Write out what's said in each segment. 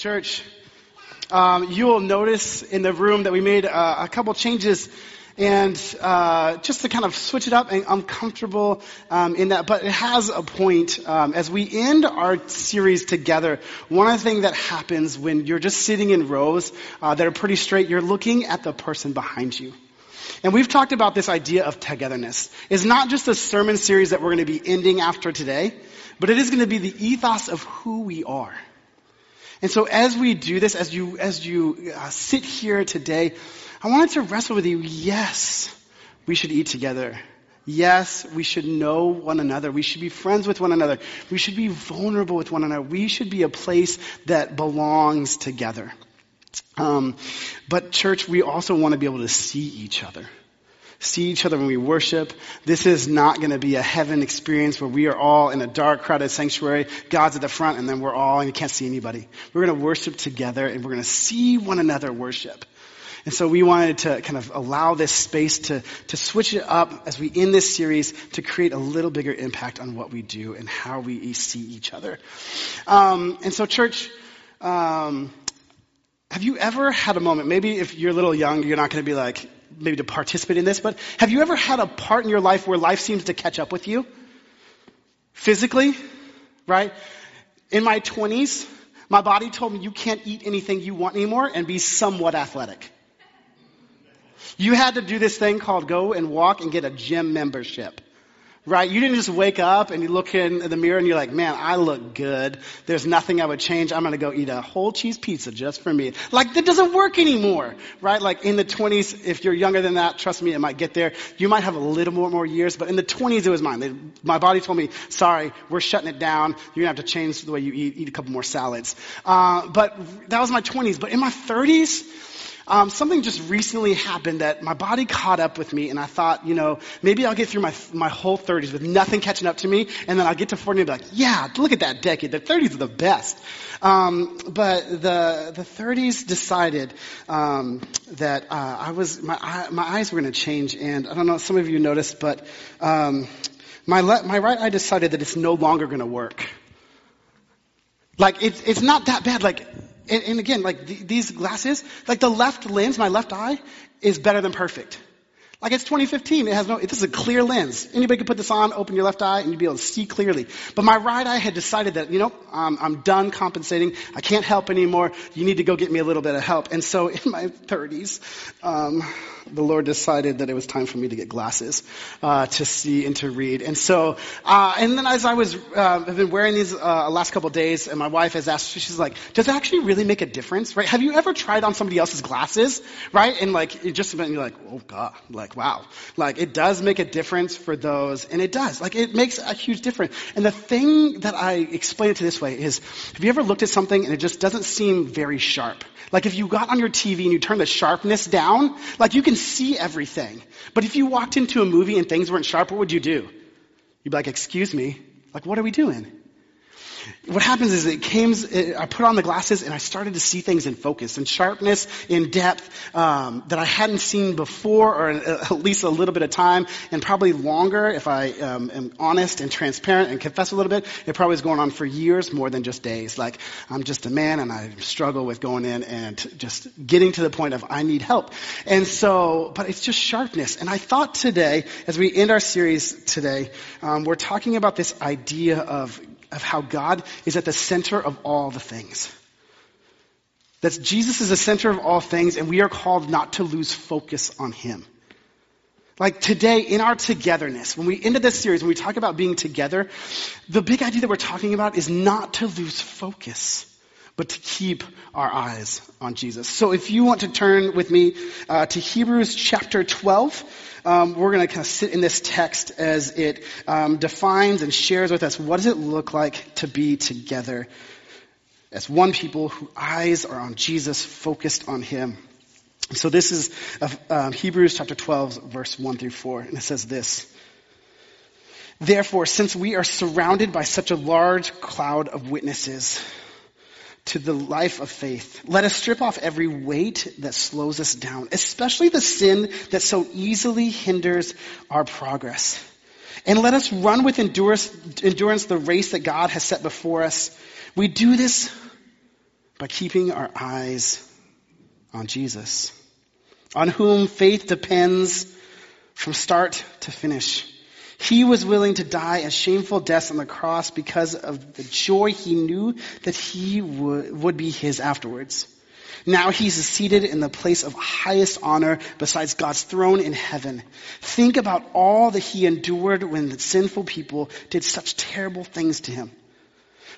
Church, um, you will notice in the room that we made uh, a couple changes and uh, just to kind of switch it up and I'm comfortable um, in that but it has a point um, as we end our series together one of the things that happens when you're just sitting in rows uh, that are pretty straight you're looking at the person behind you and we've talked about this idea of togetherness. It's not just a sermon series that we're going to be ending after today, but it is going to be the ethos of who we are. And so as we do this, as you, as you uh, sit here today, I wanted to wrestle with you. Yes, we should eat together. Yes, we should know one another. We should be friends with one another. We should be vulnerable with one another. We should be a place that belongs together. Um, but church, we also want to be able to see each other see each other when we worship. This is not going to be a heaven experience where we are all in a dark, crowded sanctuary. God's at the front and then we're all and you can't see anybody. We're going to worship together and we're going to see one another worship. And so we wanted to kind of allow this space to, to switch it up as we end this series to create a little bigger impact on what we do and how we see each other. Um, and so church, um, have you ever had a moment, maybe if you're a little young, you're not going to be like, maybe to participate in this, but have you ever had a part in your life where life seems to catch up with you? Physically, right? In my 20s, my body told me you can't eat anything you want anymore and be somewhat athletic. You had to do this thing called go and walk and get a gym membership. Right? You didn't just wake up and you look in the mirror and you're like, man, I look good. There's nothing I would change. I'm going to go eat a whole cheese pizza just for me. Like, that doesn't work anymore. Right? Like, in the 20s, if you're younger than that, trust me, it might get there. You might have a little more, more years, but in the 20s, it was mine. They, my body told me, sorry, we're shutting it down. You're going to have to change the way you eat, eat a couple more salads. Uh, but that was my 20s. But in my 30s, um, something just recently happened that my body caught up with me, and I thought, you know, maybe I'll get through my my whole 30s with nothing catching up to me, and then I'll get to 40 and be like, yeah, look at that decade. The 30s are the best. Um, but the the 30s decided um, that uh, I was my my eyes were going to change, and I don't know. Some of you noticed, but um, my le- my right eye decided that it's no longer going to work. Like it's it's not that bad. Like and, and again, like th- these glasses, like the left lens, my left eye, is better than perfect. Like it's 2015. It has no, this is a clear lens. Anybody could put this on, open your left eye, and you'd be able to see clearly. But my right eye had decided that, you know, um, I'm done compensating. I can't help anymore. You need to go get me a little bit of help. And so in my 30s, um, the Lord decided that it was time for me to get glasses uh, to see and to read. And so, uh, and then as I was, uh, I've been wearing these uh, last couple days, and my wife has asked, she's like, "Does it actually really make a difference?" Right? Have you ever tried on somebody else's glasses? Right? And like, it just you're like, "Oh God!" Like, wow! Like, it does make a difference for those, and it does. Like, it makes a huge difference. And the thing that I explain it to this way is, have you ever looked at something and it just doesn't seem very sharp? Like if you got on your TV and you turn the sharpness down, like you can see everything. But if you walked into a movie and things weren't sharp, what would you do? You'd be like, excuse me, like what are we doing? What happens is it came, I put on the glasses and I started to see things in focus and sharpness, in depth, um, that I hadn't seen before or at least a little bit of time and probably longer if I um, am honest and transparent and confess a little bit. It probably is going on for years more than just days. Like I'm just a man and I struggle with going in and just getting to the point of I need help. And so, but it's just sharpness. And I thought today, as we end our series today, um, we're talking about this idea of of how God is at the center of all the things. That Jesus is the center of all things, and we are called not to lose focus on Him. Like today, in our togetherness, when we ended this series, when we talk about being together, the big idea that we're talking about is not to lose focus, but to keep our eyes on Jesus. So if you want to turn with me uh, to Hebrews chapter 12, um, we're going to kind of sit in this text as it um, defines and shares with us what does it look like to be together as one people whose eyes are on Jesus, focused on Him. So this is uh, Hebrews chapter 12, verse 1 through 4, and it says this. Therefore, since we are surrounded by such a large cloud of witnesses, to the life of faith. Let us strip off every weight that slows us down, especially the sin that so easily hinders our progress. And let us run with endurance, endurance the race that God has set before us. We do this by keeping our eyes on Jesus, on whom faith depends from start to finish. He was willing to die a shameful death on the cross because of the joy he knew that he would, would be his afterwards. Now he's seated in the place of highest honor besides God's throne in heaven. Think about all that he endured when the sinful people did such terrible things to him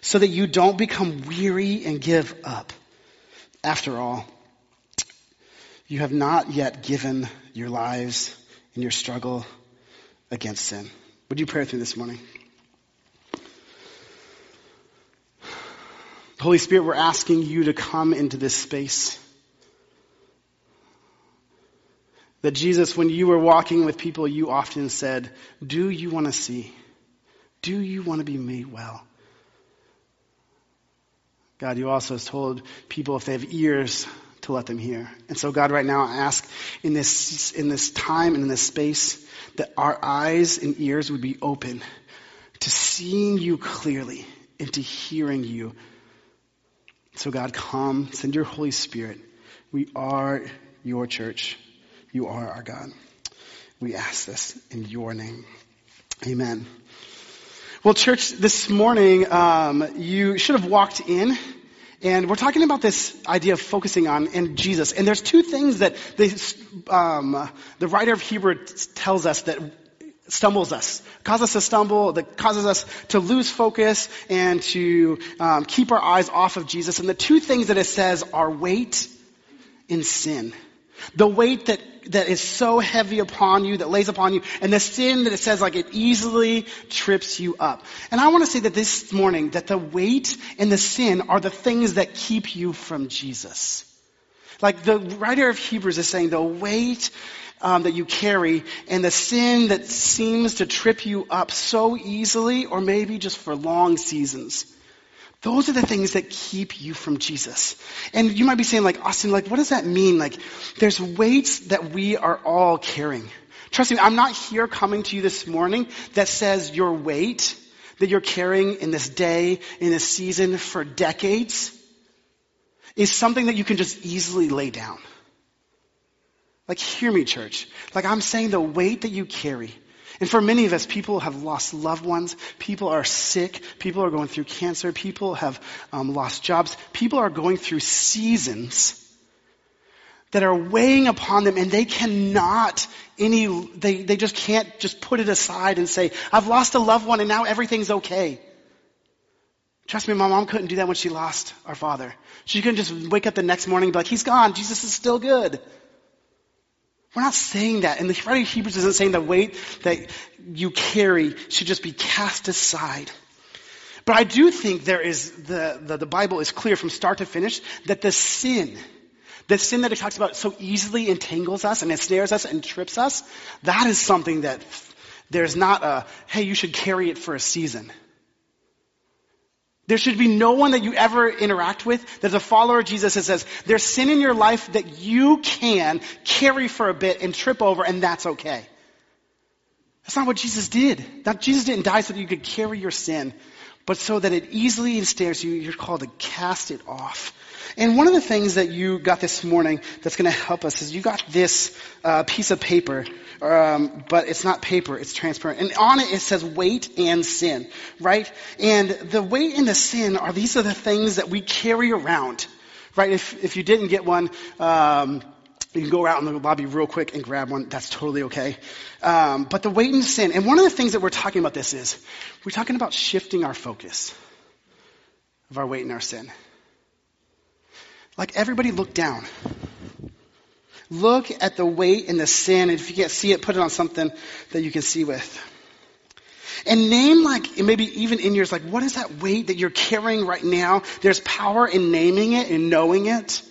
so that you don't become weary and give up. After all, you have not yet given your lives in your struggle against sin. Would you pray with me this morning? Holy Spirit, we're asking you to come into this space. That Jesus, when you were walking with people, you often said, Do you want to see? Do you want to be made well? God, you also told people if they have ears to let them hear. And so, God, right now, I ask in this, in this time and in this space that our eyes and ears would be open to seeing you clearly and to hearing you. So, God, come, send your Holy Spirit. We are your church. You are our God. We ask this in your name. Amen. Well, church, this morning, um, you should have walked in and we're talking about this idea of focusing on in Jesus. And there's two things that they, um, the writer of Hebrews tells us that stumbles us, causes us to stumble, that causes us to lose focus and to um, keep our eyes off of Jesus. And the two things that it says are weight and sin. The weight that, that is so heavy upon you, that lays upon you, and the sin that it says like it easily trips you up. And I want to say that this morning, that the weight and the sin are the things that keep you from Jesus. Like the writer of Hebrews is saying, the weight um, that you carry and the sin that seems to trip you up so easily, or maybe just for long seasons. Those are the things that keep you from Jesus. And you might be saying like, Austin, like, what does that mean? Like, there's weights that we are all carrying. Trust me, I'm not here coming to you this morning that says your weight that you're carrying in this day, in this season for decades is something that you can just easily lay down. Like, hear me, church. Like, I'm saying the weight that you carry and for many of us, people have lost loved ones. People are sick. People are going through cancer. People have um, lost jobs. People are going through seasons that are weighing upon them and they cannot any, they, they just can't just put it aside and say, I've lost a loved one and now everything's okay. Trust me, my mom couldn't do that when she lost our father. She couldn't just wake up the next morning and be like, he's gone. Jesus is still good. We're not saying that. And the writer of Hebrews isn't saying the weight that you carry should just be cast aside. But I do think there is, the, the, the Bible is clear from start to finish that the sin, the sin that it talks about so easily entangles us and ensnares us and trips us, that is something that there's not a, hey, you should carry it for a season. There should be no one that you ever interact with that's a follower of Jesus that says, there's sin in your life that you can carry for a bit and trip over and that's okay. That's not what Jesus did. That Jesus didn't die so that you could carry your sin, but so that it easily ensnares you, you're called to cast it off. And one of the things that you got this morning that's going to help us is you got this uh, piece of paper, um, but it's not paper, it's transparent. And on it it says weight and sin, right? And the weight and the sin are these are the things that we carry around, right? If if you didn't get one. Um, you can go out in the lobby real quick and grab one. That's totally okay. Um, but the weight and sin, and one of the things that we're talking about this is, we're talking about shifting our focus of our weight and our sin. Like everybody look down. Look at the weight and the sin, and if you can't see it, put it on something that you can see with. And name like, maybe even in yours, like what is that weight that you're carrying right now? There's power in naming it and knowing it.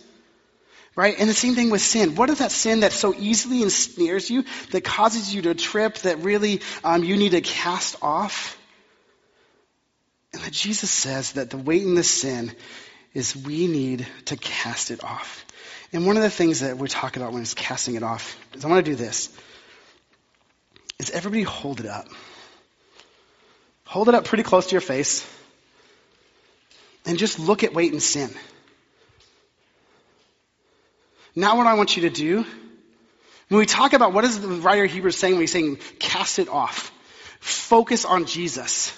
Right? And the same thing with sin. What is that sin that so easily ensnares you, that causes you to trip, that really um, you need to cast off? And that Jesus says that the weight in the sin is we need to cast it off. And one of the things that we talk about when it's casting it off is I want to do this. Is everybody hold it up. Hold it up pretty close to your face. And just look at weight and sin. Now what I want you to do, when we talk about what is the writer of Hebrews saying when he's saying cast it off, focus on Jesus.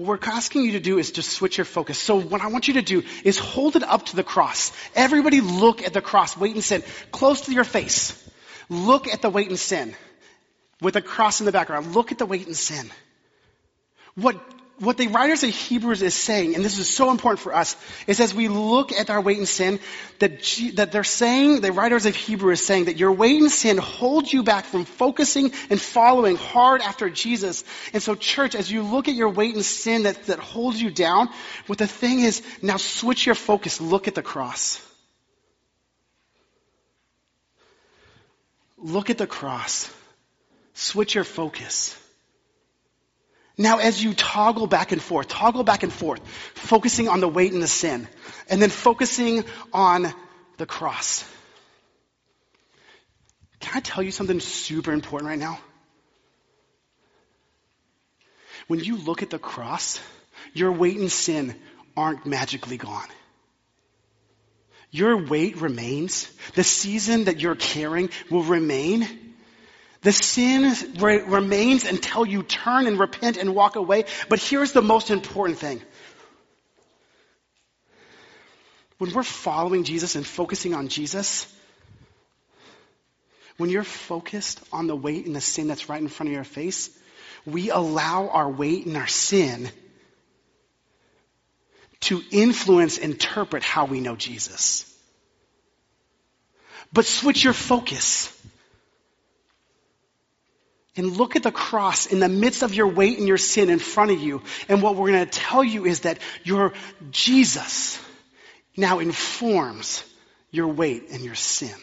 What we're asking you to do is to switch your focus. So what I want you to do is hold it up to the cross. Everybody look at the cross, weight and sin, close to your face. Look at the weight and sin with a cross in the background. Look at the weight and sin. What what the writers of Hebrews is saying, and this is so important for us, is as we look at our weight in sin, that, G, that they're saying, the writers of Hebrews is saying that your weight in sin holds you back from focusing and following hard after Jesus. And so church, as you look at your weight in sin that, that holds you down, what the thing is, now switch your focus, look at the cross. Look at the cross. Switch your focus. Now, as you toggle back and forth, toggle back and forth, focusing on the weight and the sin, and then focusing on the cross. Can I tell you something super important right now? When you look at the cross, your weight and sin aren't magically gone. Your weight remains. The season that you're carrying will remain. The sin re- remains until you turn and repent and walk away. But here's the most important thing. When we're following Jesus and focusing on Jesus, when you're focused on the weight and the sin that's right in front of your face, we allow our weight and our sin to influence, interpret how we know Jesus. But switch your focus and look at the cross in the midst of your weight and your sin in front of you. And what we're going to tell you is that your Jesus now informs your weight and your sin.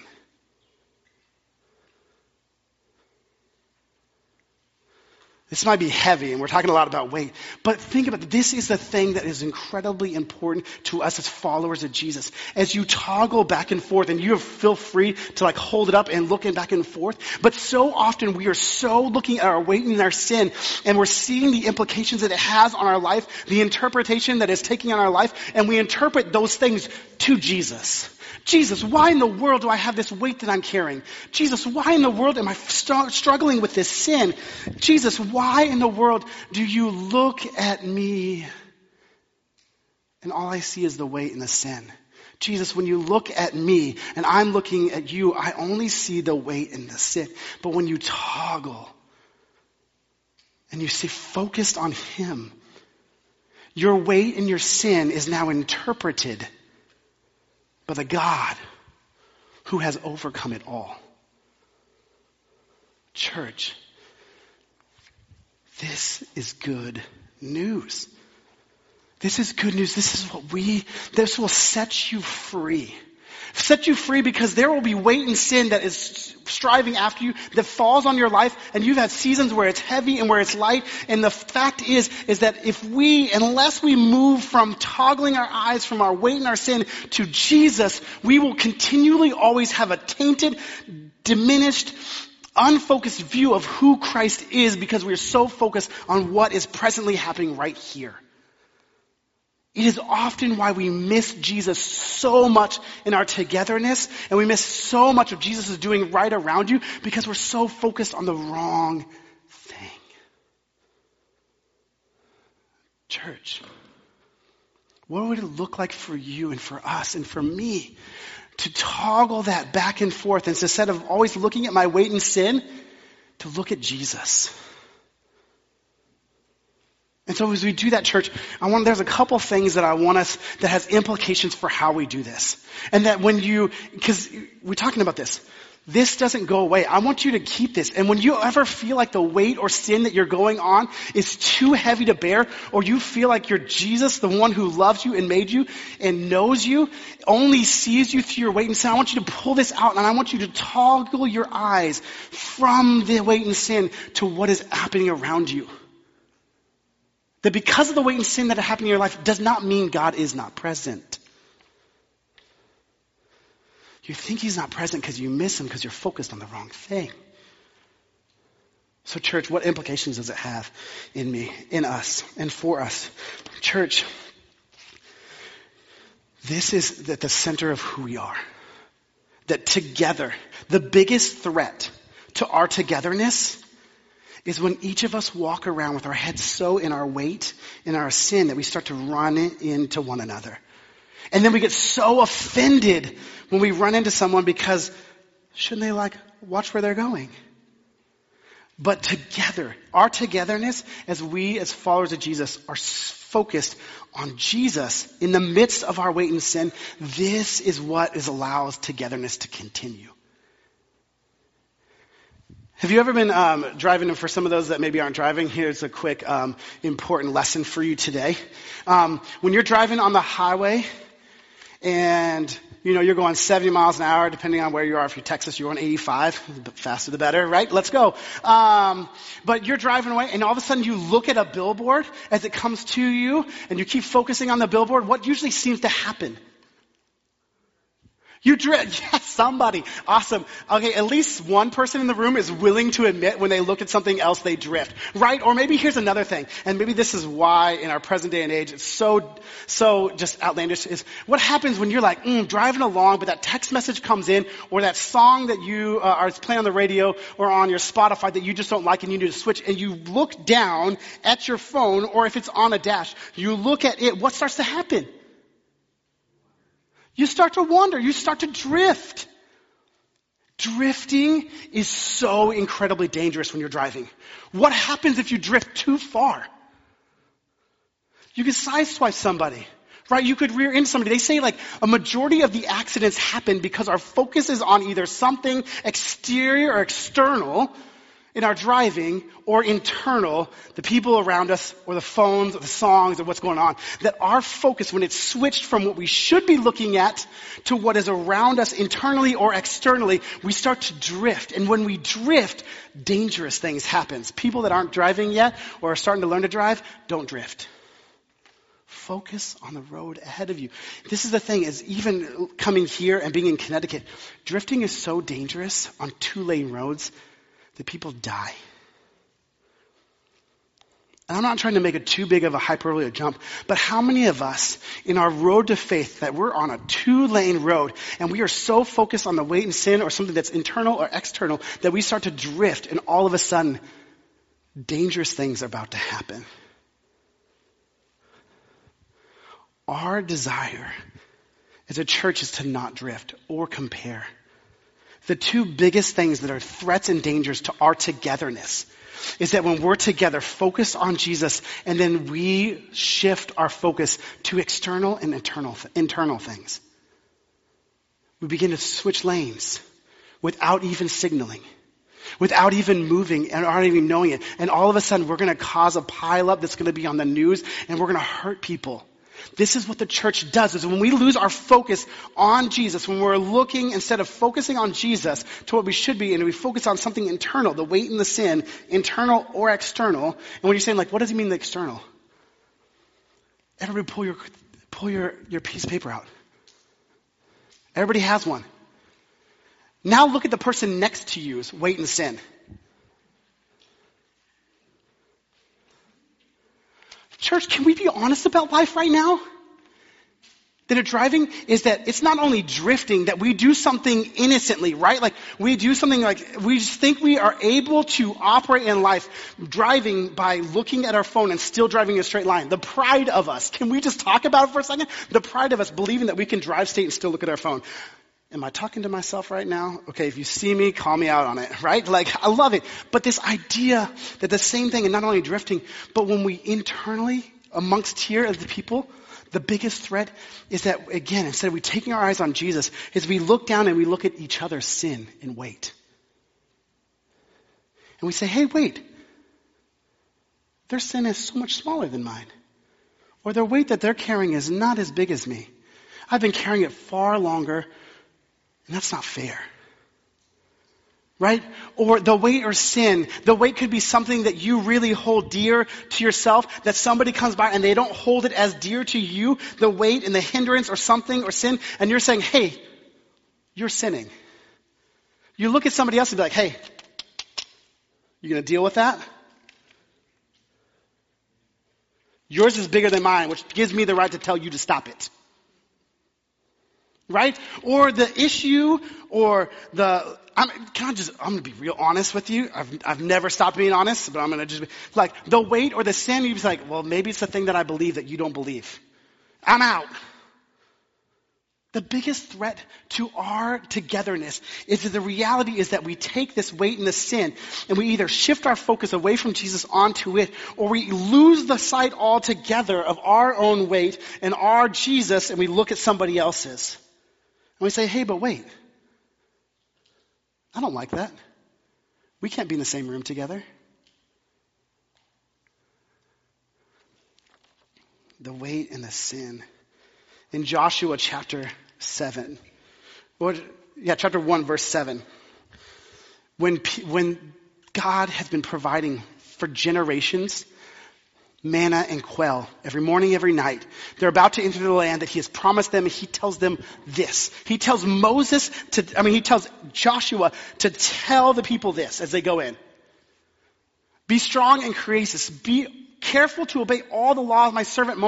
This might be heavy, and we're talking a lot about weight. But think about it. This is the thing that is incredibly important to us as followers of Jesus. As you toggle back and forth, and you feel free to like hold it up and looking back and forth. But so often we are so looking at our weight and our sin, and we're seeing the implications that it has on our life, the interpretation that it's taking on our life, and we interpret those things to Jesus. Jesus, why in the world do I have this weight that I'm carrying? Jesus, why in the world am I st- struggling with this sin? Jesus, why in the world do you look at me and all I see is the weight and the sin? Jesus, when you look at me and I'm looking at you, I only see the weight and the sin. But when you toggle and you stay focused on Him, your weight and your sin is now interpreted but the God who has overcome it all. Church, this is good news. This is good news. This is what we, this will set you free set you free because there will be weight and sin that is striving after you that falls on your life and you've had seasons where it's heavy and where it's light and the fact is is that if we unless we move from toggling our eyes from our weight and our sin to Jesus we will continually always have a tainted diminished unfocused view of who Christ is because we're so focused on what is presently happening right here it is often why we miss Jesus so much in our togetherness and we miss so much of Jesus is doing right around you because we're so focused on the wrong thing. Church, what would it look like for you and for us and for me to toggle that back and forth instead of always looking at my weight and sin to look at Jesus? And so as we do that, church, I want, there's a couple things that I want us, that has implications for how we do this. And that when you, cause we're talking about this. This doesn't go away. I want you to keep this. And when you ever feel like the weight or sin that you're going on is too heavy to bear, or you feel like you're Jesus, the one who loves you and made you and knows you, only sees you through your weight and sin, I want you to pull this out and I want you to toggle your eyes from the weight and sin to what is happening around you. That because of the weight and sin that happened in your life does not mean God is not present. You think he's not present because you miss him because you're focused on the wrong thing. So church, what implications does it have in me, in us, and for us? Church, this is at the center of who we are. that together, the biggest threat to our togetherness is when each of us walk around with our heads so in our weight, in our sin, that we start to run into one another. And then we get so offended when we run into someone because shouldn't they like watch where they're going? But together, our togetherness as we as followers of Jesus are focused on Jesus in the midst of our weight and sin, this is what is allows togetherness to continue. Have you ever been um, driving? And for some of those that maybe aren't driving, here's a quick um, important lesson for you today. Um, when you're driving on the highway and you know, you're going 70 miles an hour, depending on where you are. If you're Texas, you're going 85. The faster the better, right? Let's go. Um, but you're driving away, and all of a sudden you look at a billboard as it comes to you, and you keep focusing on the billboard. What usually seems to happen? You drift. Yes, somebody. Awesome. Okay, at least one person in the room is willing to admit when they look at something else they drift. Right? Or maybe here's another thing, and maybe this is why in our present day and age it's so, so just outlandish is what happens when you're like, mm, driving along, but that text message comes in, or that song that you uh, are playing on the radio or on your Spotify that you just don't like and you need to switch, and you look down at your phone, or if it's on a dash, you look at it, what starts to happen? You start to wander. You start to drift. Drifting is so incredibly dangerous when you're driving. What happens if you drift too far? You could sideswipe somebody, right? You could rear end somebody. They say like a majority of the accidents happen because our focus is on either something exterior or external in our driving or internal, the people around us or the phones or the songs or what's going on, that our focus, when it's switched from what we should be looking at to what is around us internally or externally, we start to drift. And when we drift, dangerous things happen. People that aren't driving yet or are starting to learn to drive, don't drift. Focus on the road ahead of you. This is the thing is even coming here and being in Connecticut, drifting is so dangerous on two lane roads that people die. And I'm not trying to make it too big of a hyperbole jump, but how many of us in our road to faith that we're on a two lane road and we are so focused on the weight and sin or something that's internal or external that we start to drift and all of a sudden dangerous things are about to happen? Our desire as a church is to not drift or compare. The two biggest things that are threats and dangers to our togetherness is that when we're together, focus on Jesus, and then we shift our focus to external and internal, internal things. We begin to switch lanes without even signaling, without even moving and aren't even knowing it. And all of a sudden, we're going to cause a pileup that's going to be on the news, and we're going to hurt people. This is what the church does, is when we lose our focus on Jesus, when we're looking, instead of focusing on Jesus to what we should be, and we focus on something internal, the weight and the sin, internal or external, and when you're saying, like, what does he mean the external? Everybody pull your, pull your, your piece of paper out. Everybody has one. Now look at the person next to you's weight and sin. Church, can we be honest about life right now? That a driving is that it's not only drifting, that we do something innocently, right? Like we do something like, we just think we are able to operate in life driving by looking at our phone and still driving a straight line. The pride of us. Can we just talk about it for a second? The pride of us believing that we can drive state and still look at our phone. Am I talking to myself right now? Okay, if you see me, call me out on it, right? Like, I love it. But this idea that the same thing, and not only drifting, but when we internally, amongst here as the people, the biggest threat is that, again, instead of we taking our eyes on Jesus, is we look down and we look at each other's sin and weight. And we say, hey, wait. Their sin is so much smaller than mine. Or their weight that they're carrying is not as big as me. I've been carrying it far longer and that's not fair. Right? Or the weight or sin. The weight could be something that you really hold dear to yourself, that somebody comes by and they don't hold it as dear to you, the weight and the hindrance or something or sin, and you're saying, hey, you're sinning. You look at somebody else and be like, hey, you gonna deal with that? Yours is bigger than mine, which gives me the right to tell you to stop it. Right? Or the issue or the, I'm, can I just, I'm gonna be real honest with you. I've, I've never stopped being honest, but I'm gonna just be, like, the weight or the sin, you'd be like, well, maybe it's the thing that I believe that you don't believe. I'm out. The biggest threat to our togetherness is that the reality is that we take this weight and the sin and we either shift our focus away from Jesus onto it or we lose the sight altogether of our own weight and our Jesus and we look at somebody else's. And we say, hey, but wait. I don't like that. We can't be in the same room together. The weight and the sin. In Joshua chapter 7. Or, yeah, chapter 1, verse 7. When, when God has been providing for generations manna and quail every morning, every night. They're about to enter the land that he has promised them. and He tells them this. He tells Moses to, I mean, he tells Joshua to tell the people this as they go in. Be strong and courageous. Be careful to obey all the laws my servant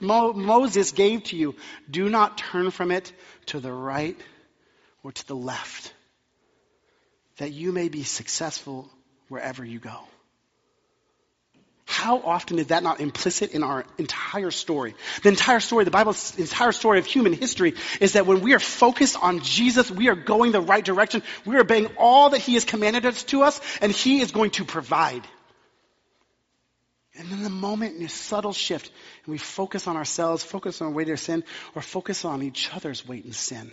Moses gave to you. Do not turn from it to the right or to the left, that you may be successful wherever you go. How often is that not implicit in our entire story? The entire story, the Bible's entire story of human history is that when we are focused on Jesus, we are going the right direction. We are obeying all that He has commanded us to us, and He is going to provide. And then the moment in a subtle shift, and we focus on ourselves, focus on our weight of sin, or focus on each other's weight and sin,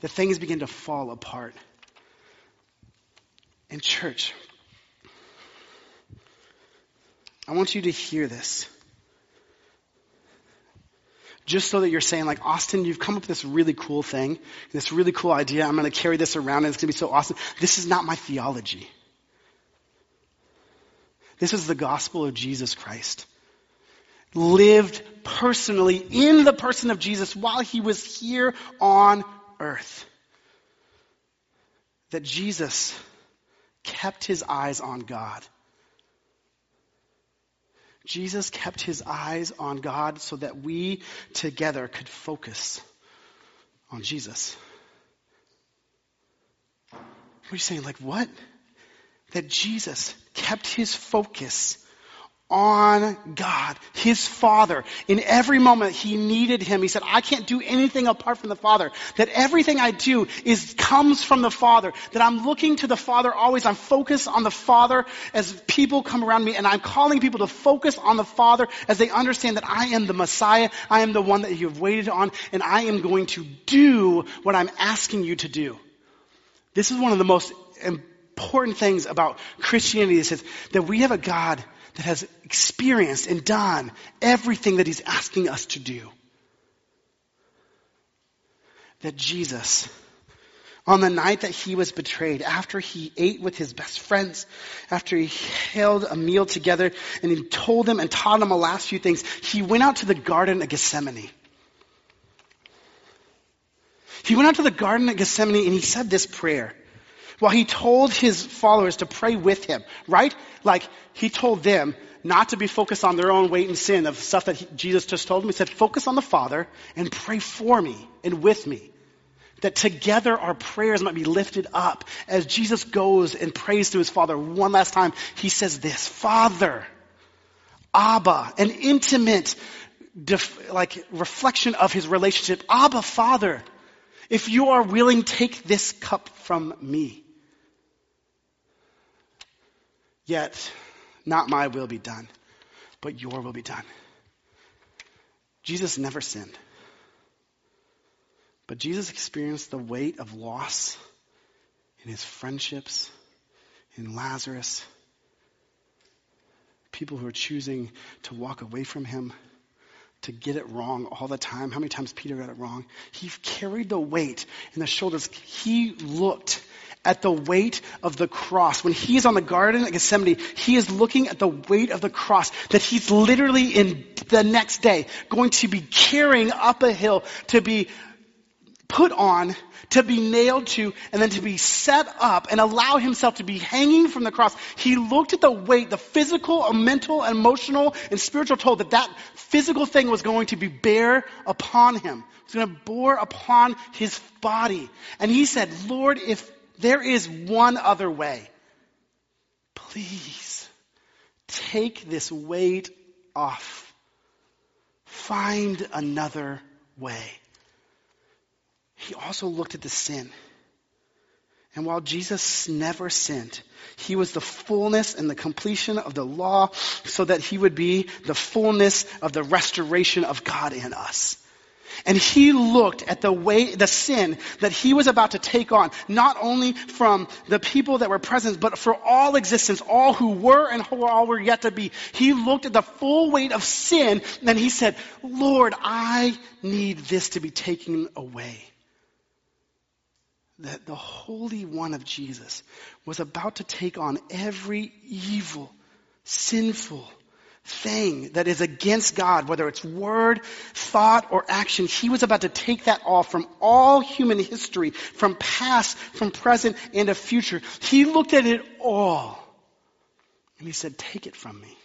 the things begin to fall apart. In church, I want you to hear this. Just so that you're saying, like, Austin, you've come up with this really cool thing, this really cool idea. I'm going to carry this around and it's going to be so awesome. This is not my theology. This is the gospel of Jesus Christ. Lived personally in the person of Jesus while he was here on earth. That Jesus kept his eyes on God. Jesus kept his eyes on God so that we together could focus on Jesus. What are you saying? Like, what? That Jesus kept his focus on God, his Father. In every moment he needed him. He said, I can't do anything apart from the Father. That everything I do is, comes from the Father. That I'm looking to the Father always. I'm focused on the Father as people come around me and I'm calling people to focus on the Father as they understand that I am the Messiah. I am the one that you have waited on and I am going to do what I'm asking you to do. This is one of the most important things about Christianity is that we have a God that has experienced and done everything that he's asking us to do. That Jesus, on the night that he was betrayed, after he ate with his best friends, after he held a meal together and he told them and taught them the last few things, he went out to the Garden of Gethsemane. He went out to the Garden of Gethsemane and he said this prayer. Well, he told his followers to pray with him, right? Like, he told them not to be focused on their own weight and sin of stuff that he, Jesus just told them. He said, focus on the Father and pray for me and with me. That together our prayers might be lifted up. As Jesus goes and prays to his Father one last time, he says this, Father, Abba, an intimate, def- like, reflection of his relationship. Abba, Father, if you are willing, take this cup from me. Yet, not my will be done, but your will be done. Jesus never sinned. But Jesus experienced the weight of loss in his friendships, in Lazarus, people who are choosing to walk away from him, to get it wrong all the time. How many times Peter got it wrong? He carried the weight in the shoulders. He looked at the weight of the cross. When he's on the garden at Gethsemane, he is looking at the weight of the cross that he's literally in the next day going to be carrying up a hill to be put on, to be nailed to, and then to be set up and allow himself to be hanging from the cross. He looked at the weight, the physical, uh, mental, emotional, and spiritual toll that that physical thing was going to be bear upon him. It was going to bore upon his body. And he said, Lord, if there is one other way, please take this weight off. Find another way. He also looked at the sin. And while Jesus never sinned, he was the fullness and the completion of the law so that he would be the fullness of the restoration of God in us. And he looked at the way, the sin that he was about to take on, not only from the people that were present, but for all existence, all who were and who all were yet to be. He looked at the full weight of sin and he said, Lord, I need this to be taken away. That the Holy One of Jesus was about to take on every evil, sinful, thing that is against God, whether it's word, thought, or action, he was about to take that off from all human history, from past, from present, and a future. He looked at it all. And he said, Take it from me.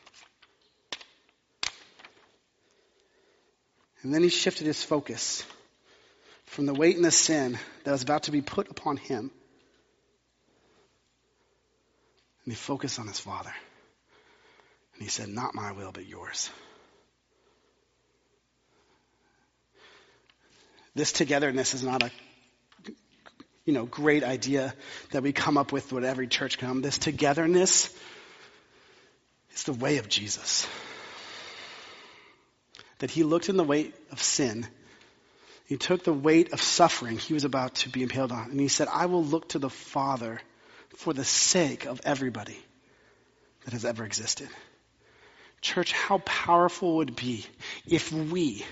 And then he shifted his focus from the weight and the sin that was about to be put upon him. And he focused on his father. And he said, Not my will, but yours. This togetherness is not a you know, great idea that we come up with with every church come. This togetherness is the way of Jesus. That he looked in the weight of sin. He took the weight of suffering he was about to be impaled on. And he said, I will look to the Father for the sake of everybody that has ever existed. Church, how powerful would be if we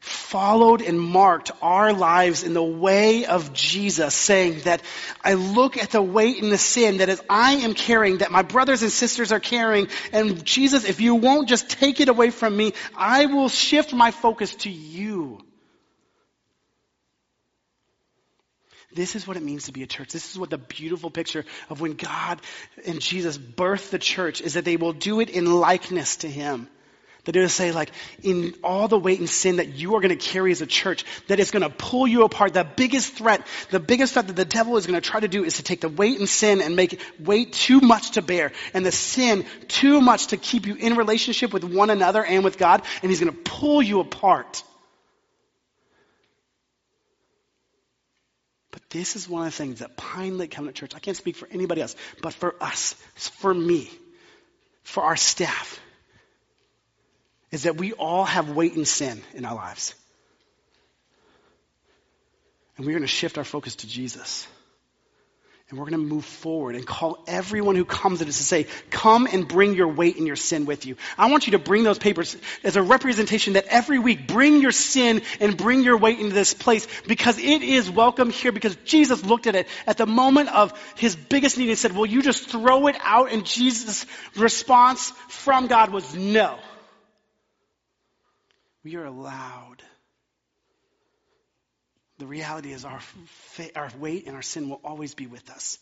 followed and marked our lives in the way of Jesus, saying that I look at the weight and the sin that as I am carrying, that my brothers and sisters are carrying, and Jesus, if you won't just take it away from me, I will shift my focus to you. This is what it means to be a church. This is what the beautiful picture of when God and Jesus birthed the church is that they will do it in likeness to Him. That it'll say like, in all the weight and sin that you are going to carry as a church, that it's going to pull you apart. The biggest threat, the biggest threat that the devil is going to try to do is to take the weight and sin and make it weight too much to bear and the sin too much to keep you in relationship with one another and with God. And he's going to pull you apart. This is one of the things that Pine Lake Covenant Church, I can't speak for anybody else, but for us, for me, for our staff, is that we all have weight and sin in our lives. And we're going to shift our focus to Jesus. And we're going to move forward and call everyone who comes at us to say, come and bring your weight and your sin with you. I want you to bring those papers as a representation that every week bring your sin and bring your weight into this place because it is welcome here because Jesus looked at it at the moment of his biggest need and said, will you just throw it out? And Jesus' response from God was no. We are allowed the reality is our, our weight and our sin will always be with us.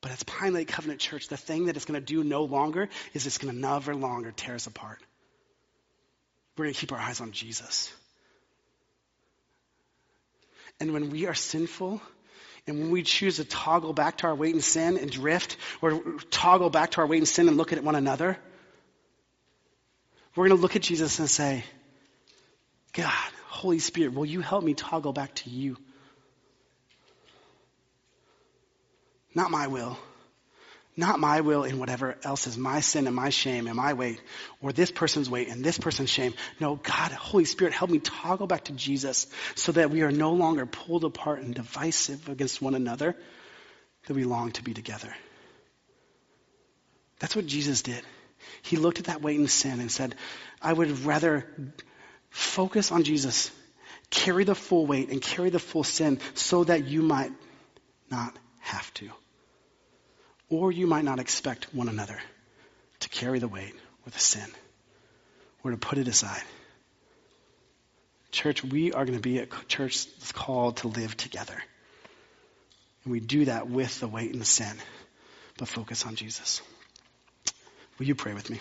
But as Pine Lake Covenant Church, the thing that it's going to do no longer is it's going to never longer tear us apart. We're going to keep our eyes on Jesus. And when we are sinful, and when we choose to toggle back to our weight and sin and drift, or toggle back to our weight and sin and look at one another, we're going to look at Jesus and say, God, Holy Spirit, will you help me toggle back to you? Not my will. Not my will in whatever else is my sin and my shame and my weight, or this person's weight and this person's shame. No, God, Holy Spirit, help me toggle back to Jesus so that we are no longer pulled apart and divisive against one another, that we long to be together. That's what Jesus did. He looked at that weight and sin and said, I would rather Focus on Jesus. Carry the full weight and carry the full sin so that you might not have to. Or you might not expect one another to carry the weight or the sin or to put it aside. Church, we are going to be a church that's called to live together. And we do that with the weight and the sin, but focus on Jesus. Will you pray with me?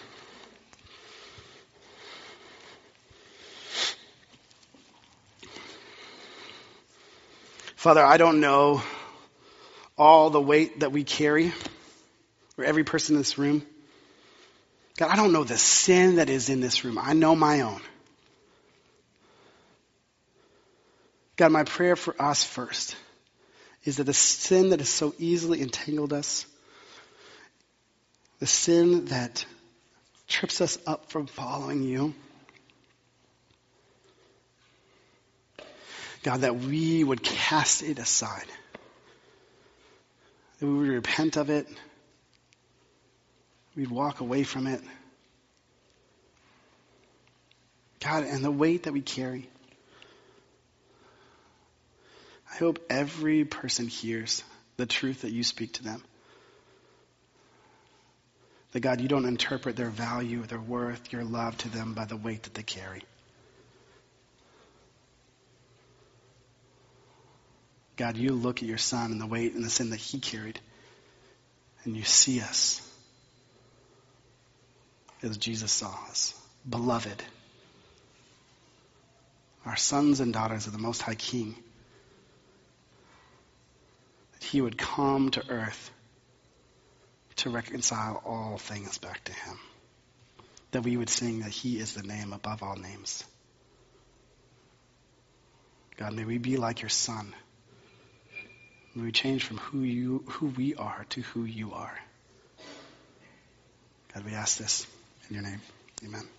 Father, I don't know all the weight that we carry, or every person in this room. God, I don't know the sin that is in this room. I know my own. God, my prayer for us first is that the sin that has so easily entangled us, the sin that trips us up from following you, God, that we would cast it aside. That we would repent of it. We'd walk away from it. God, and the weight that we carry. I hope every person hears the truth that you speak to them. That God, you don't interpret their value, their worth, your love to them by the weight that they carry. God, you look at your son and the weight and the sin that he carried, and you see us as Jesus saw us, beloved. Our sons and daughters of the Most High King. That he would come to earth to reconcile all things back to him. That we would sing that he is the name above all names. God, may we be like your son. May we change from who you, who we are to who you are. God, we ask this in your name. Amen.